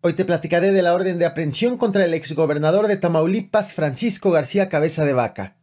Hoy te platicaré de la orden de aprehensión contra el exgobernador de Tamaulipas, Francisco García Cabeza de Vaca.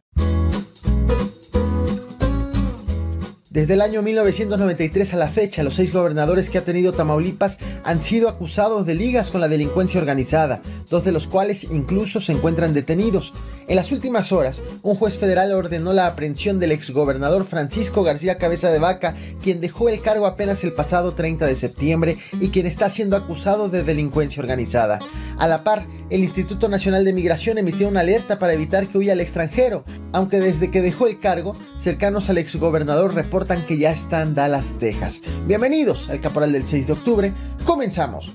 Desde el año 1993 a la fecha, los seis gobernadores que ha tenido Tamaulipas han sido acusados de ligas con la delincuencia organizada, dos de los cuales incluso se encuentran detenidos. En las últimas horas, un juez federal ordenó la aprehensión del exgobernador Francisco García Cabeza de Vaca, quien dejó el cargo apenas el pasado 30 de septiembre y quien está siendo acusado de delincuencia organizada. A la par, el Instituto Nacional de Migración emitió una alerta para evitar que huya al extranjero, aunque desde que dejó el cargo, cercanos al exgobernador reportan que ya está en Dallas, Texas. Bienvenidos al Caporal del 6 de octubre. Comenzamos.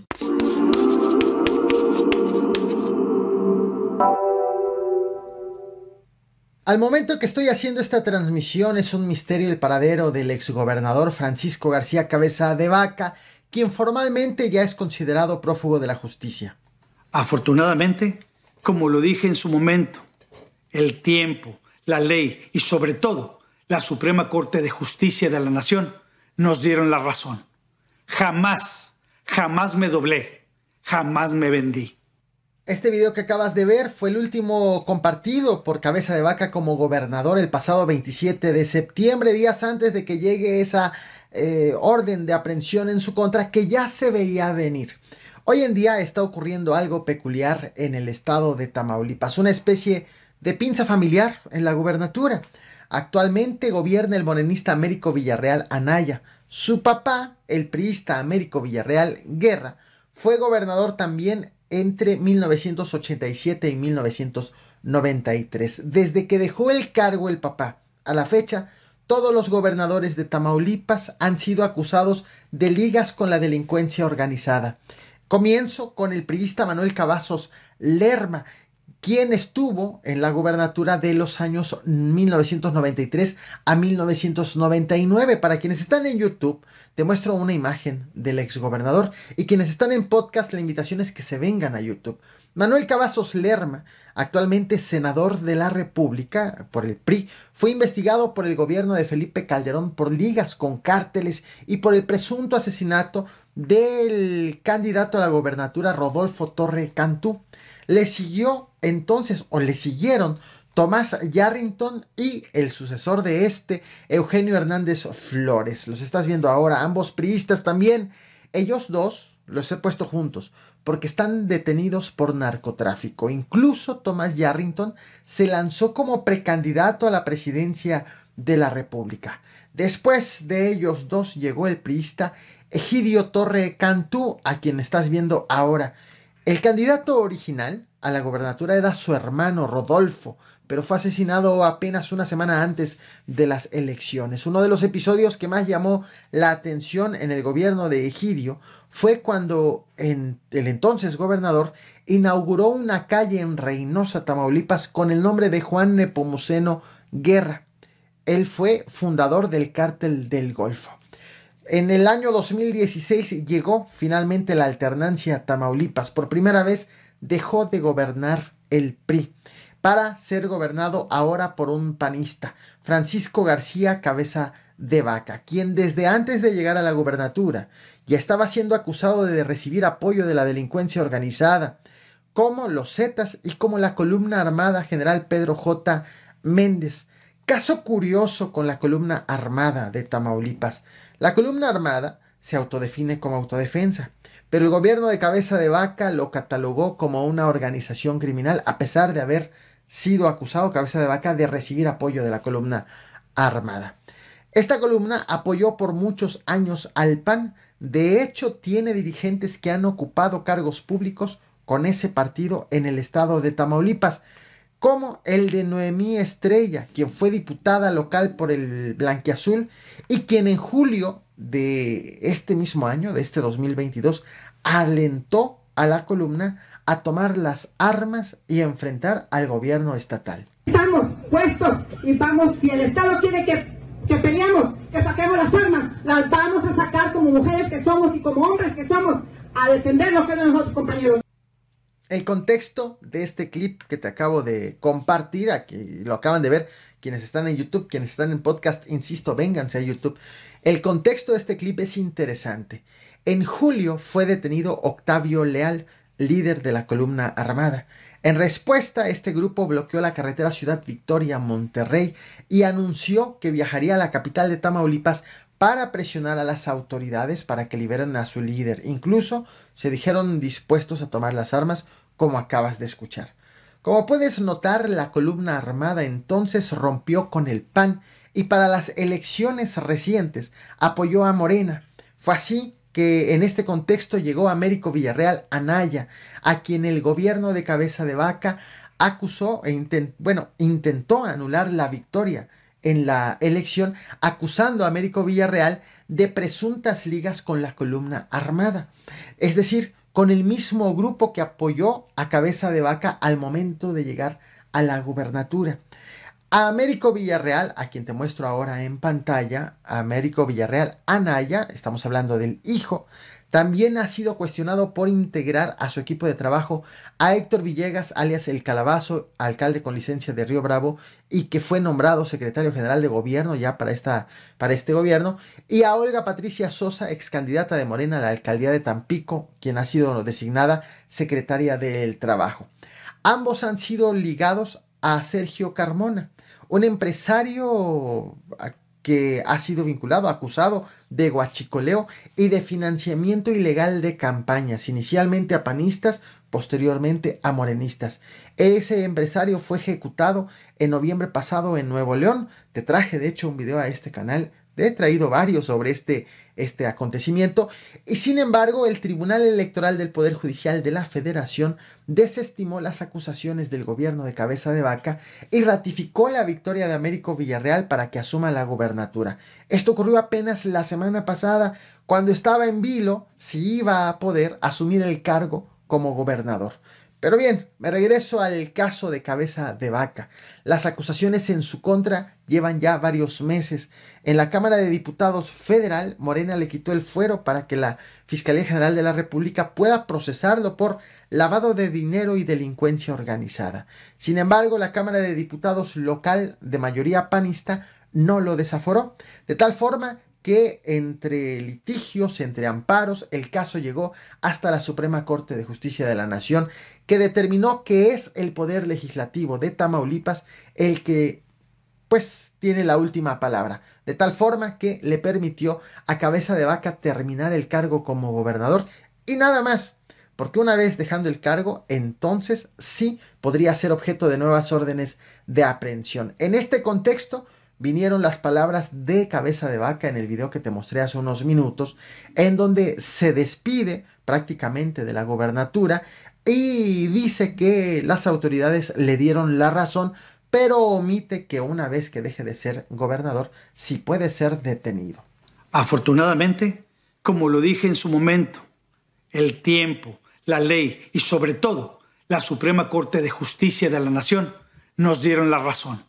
Al momento que estoy haciendo esta transmisión es un misterio el paradero del exgobernador Francisco García Cabeza de Vaca, quien formalmente ya es considerado prófugo de la justicia. Afortunadamente, como lo dije en su momento, el tiempo, la ley y sobre todo la Suprema Corte de Justicia de la Nación nos dieron la razón. Jamás, jamás me doblé, jamás me vendí. Este video que acabas de ver fue el último compartido por Cabeza de Vaca como gobernador el pasado 27 de septiembre, días antes de que llegue esa eh, orden de aprehensión en su contra que ya se veía venir. Hoy en día está ocurriendo algo peculiar en el estado de Tamaulipas, una especie de pinza familiar en la gubernatura. Actualmente gobierna el morenista Américo Villarreal Anaya. Su papá, el priista Américo Villarreal Guerra, fue gobernador también entre 1987 y 1993. Desde que dejó el cargo el papá a la fecha, todos los gobernadores de Tamaulipas han sido acusados de ligas con la delincuencia organizada. Comienzo con el priista Manuel Cavazos Lerma, quien estuvo en la gubernatura de los años 1993 a 1999. Para quienes están en YouTube, te muestro una imagen del exgobernador y quienes están en podcast, la invitación es que se vengan a YouTube. Manuel Cavazos Lerma, actualmente senador de la República por el PRI, fue investigado por el gobierno de Felipe Calderón por ligas con cárteles y por el presunto asesinato del candidato a la gobernatura Rodolfo Torre Cantú. Le siguió entonces, o le siguieron, Tomás Yarrington y el sucesor de este, Eugenio Hernández Flores. Los estás viendo ahora, ambos priistas también. Ellos dos los he puesto juntos porque están detenidos por narcotráfico. Incluso Tomás Yarrington se lanzó como precandidato a la presidencia de la República. Después de ellos dos llegó el priista Egidio Torre Cantú, a quien estás viendo ahora. El candidato original a la gobernatura era su hermano Rodolfo, pero fue asesinado apenas una semana antes de las elecciones. Uno de los episodios que más llamó la atención en el gobierno de Egidio fue cuando el entonces gobernador inauguró una calle en Reynosa, Tamaulipas, con el nombre de Juan Nepomuceno Guerra. Él fue fundador del cártel del Golfo. En el año 2016 llegó finalmente la alternancia Tamaulipas. Por primera vez dejó de gobernar el PRI para ser gobernado ahora por un panista, Francisco García Cabeza de Vaca, quien desde antes de llegar a la gubernatura ya estaba siendo acusado de recibir apoyo de la delincuencia organizada, como los Zetas y como la columna armada general Pedro J. Méndez. Caso curioso con la columna armada de Tamaulipas. La columna armada se autodefine como autodefensa, pero el gobierno de Cabeza de Vaca lo catalogó como una organización criminal a pesar de haber sido acusado Cabeza de Vaca de recibir apoyo de la columna armada. Esta columna apoyó por muchos años al PAN, de hecho tiene dirigentes que han ocupado cargos públicos con ese partido en el estado de Tamaulipas como el de Noemí Estrella, quien fue diputada local por el Blanquiazul y quien en julio de este mismo año, de este 2022, alentó a la columna a tomar las armas y enfrentar al gobierno estatal. Estamos puestos y vamos, si el Estado quiere que, que peleemos, que saquemos las armas, las vamos a sacar como mujeres que somos y como hombres que somos, a defender lo que de nosotros, compañeros. El contexto de este clip que te acabo de compartir, aquí lo acaban de ver, quienes están en YouTube, quienes están en podcast, insisto, vénganse a YouTube. El contexto de este clip es interesante. En julio fue detenido Octavio Leal, líder de la columna armada. En respuesta, este grupo bloqueó la carretera Ciudad Victoria Monterrey y anunció que viajaría a la capital de Tamaulipas para presionar a las autoridades para que liberen a su líder. Incluso se dijeron dispuestos a tomar las armas, como acabas de escuchar. Como puedes notar, la columna armada entonces rompió con el PAN y para las elecciones recientes apoyó a Morena. Fue así que en este contexto llegó Américo Villarreal Anaya, a quien el gobierno de cabeza de vaca acusó e intentó anular la victoria en la elección, acusando a Américo Villarreal de presuntas ligas con la columna armada. Es decir, con el mismo grupo que apoyó a cabeza de vaca al momento de llegar a la gubernatura. A Américo Villarreal, a quien te muestro ahora en pantalla, Américo Villarreal Anaya, estamos hablando del hijo, también ha sido cuestionado por integrar a su equipo de trabajo a Héctor Villegas, alias El Calabazo, alcalde con licencia de Río Bravo, y que fue nombrado secretario general de gobierno ya para, esta, para este gobierno, y a Olga Patricia Sosa, ex candidata de Morena a la alcaldía de Tampico, quien ha sido designada secretaria del trabajo. Ambos han sido ligados a Sergio Carmona, un empresario que ha sido vinculado, acusado de guachicoleo y de financiamiento ilegal de campañas, inicialmente a panistas, posteriormente a morenistas. Ese empresario fue ejecutado en noviembre pasado en Nuevo León. Te traje de hecho un video a este canal he traído varios sobre este, este acontecimiento y sin embargo el Tribunal Electoral del Poder Judicial de la Federación desestimó las acusaciones del gobierno de cabeza de vaca y ratificó la victoria de Américo Villarreal para que asuma la gobernatura. Esto ocurrió apenas la semana pasada cuando estaba en vilo si iba a poder asumir el cargo como gobernador. Pero bien, me regreso al caso de cabeza de vaca. Las acusaciones en su contra llevan ya varios meses. En la Cámara de Diputados Federal, Morena le quitó el fuero para que la Fiscalía General de la República pueda procesarlo por lavado de dinero y delincuencia organizada. Sin embargo, la Cámara de Diputados local de mayoría panista no lo desaforó, de tal forma que entre litigios, entre amparos, el caso llegó hasta la Suprema Corte de Justicia de la Nación, que determinó que es el Poder Legislativo de Tamaulipas el que, pues, tiene la última palabra, de tal forma que le permitió a Cabeza de Vaca terminar el cargo como gobernador y nada más. Porque una vez dejando el cargo, entonces sí podría ser objeto de nuevas órdenes de aprehensión. En este contexto, vinieron las palabras de cabeza de vaca en el video que te mostré hace unos minutos, en donde se despide prácticamente de la gobernatura y dice que las autoridades le dieron la razón, pero omite que una vez que deje de ser gobernador, sí puede ser detenido. Afortunadamente, como lo dije en su momento, el tiempo, la ley y sobre todo la Suprema Corte de Justicia de la Nación nos dieron la razón.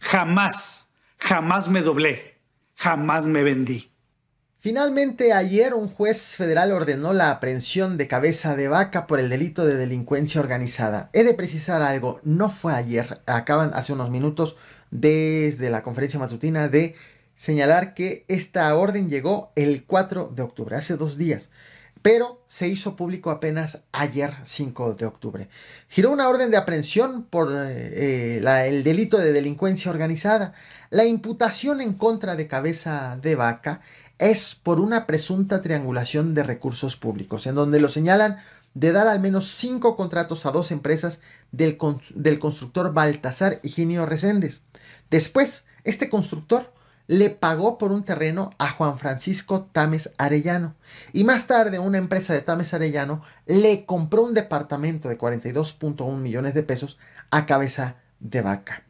Jamás Jamás me doblé, jamás me vendí. Finalmente, ayer un juez federal ordenó la aprehensión de cabeza de vaca por el delito de delincuencia organizada. He de precisar algo, no fue ayer, acaban hace unos minutos desde la conferencia matutina de señalar que esta orden llegó el 4 de octubre, hace dos días pero se hizo público apenas ayer 5 de octubre. Giró una orden de aprehensión por eh, el delito de delincuencia organizada. La imputación en contra de cabeza de vaca es por una presunta triangulación de recursos públicos, en donde lo señalan de dar al menos cinco contratos a dos empresas del, del constructor Baltasar Higinio Reséndez. Después, este constructor le pagó por un terreno a Juan Francisco Tames Arellano. Y más tarde una empresa de Tames Arellano le compró un departamento de 42.1 millones de pesos a cabeza de vaca.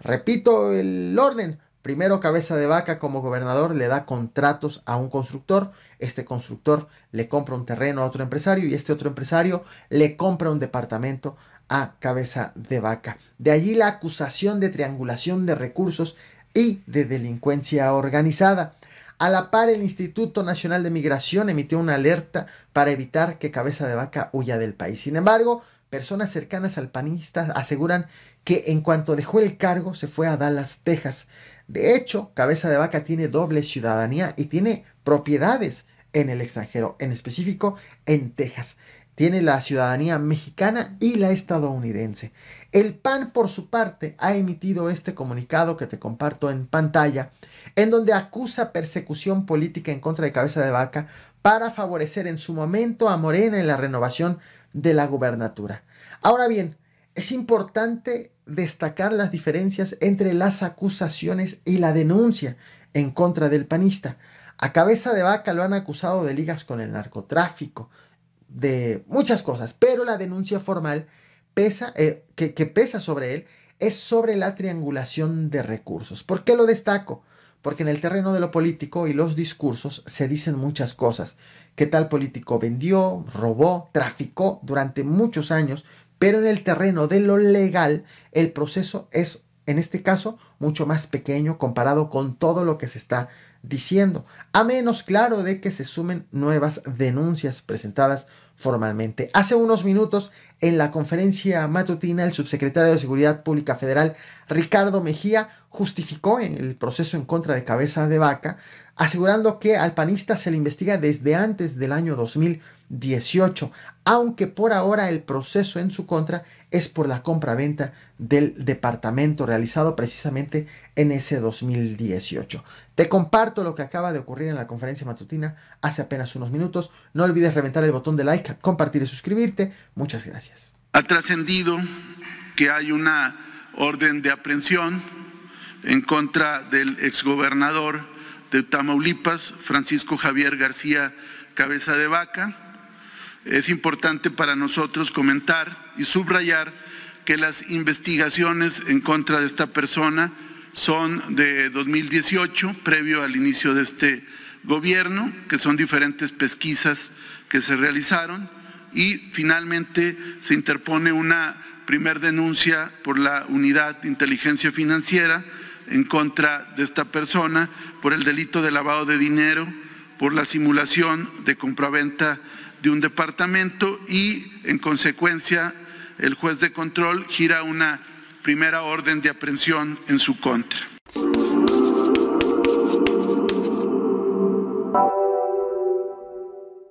Repito el orden. Primero cabeza de vaca como gobernador le da contratos a un constructor, este constructor le compra un terreno a otro empresario y este otro empresario le compra un departamento a cabeza de vaca. De allí la acusación de triangulación de recursos y de delincuencia organizada. A la par, el Instituto Nacional de Migración emitió una alerta para evitar que Cabeza de Vaca huya del país. Sin embargo, personas cercanas al panista aseguran que en cuanto dejó el cargo se fue a Dallas, Texas. De hecho, Cabeza de Vaca tiene doble ciudadanía y tiene propiedades en el extranjero, en específico en Texas. Tiene la ciudadanía mexicana y la estadounidense. El PAN, por su parte, ha emitido este comunicado que te comparto en pantalla, en donde acusa persecución política en contra de Cabeza de Vaca para favorecer en su momento a Morena en la renovación de la gubernatura. Ahora bien, es importante destacar las diferencias entre las acusaciones y la denuncia en contra del panista. A cabeza de vaca lo han acusado de ligas con el narcotráfico, de muchas cosas, pero la denuncia formal pesa, eh, que, que pesa sobre él es sobre la triangulación de recursos. ¿Por qué lo destaco? Porque en el terreno de lo político y los discursos se dicen muchas cosas. Que tal político vendió, robó, traficó durante muchos años pero en el terreno de lo legal, el proceso es, en este caso, mucho más pequeño comparado con todo lo que se está diciendo, a menos claro de que se sumen nuevas denuncias presentadas formalmente. Hace unos minutos, en la conferencia matutina, el subsecretario de Seguridad Pública Federal, Ricardo Mejía, justificó el proceso en contra de Cabeza de Vaca, asegurando que al panista se le investiga desde antes del año 2000 18, aunque por ahora el proceso en su contra es por la compra-venta del departamento realizado precisamente en ese 2018. Te comparto lo que acaba de ocurrir en la conferencia matutina hace apenas unos minutos. No olvides reventar el botón de like, compartir y suscribirte. Muchas gracias. Ha trascendido que hay una orden de aprehensión en contra del exgobernador de Tamaulipas, Francisco Javier García Cabeza de Vaca, es importante para nosotros comentar y subrayar que las investigaciones en contra de esta persona son de 2018, previo al inicio de este gobierno, que son diferentes pesquisas que se realizaron y finalmente se interpone una primer denuncia por la Unidad de Inteligencia Financiera en contra de esta persona por el delito de lavado de dinero, por la simulación de compraventa de un departamento y, en consecuencia, el juez de control gira una primera orden de aprehensión en su contra.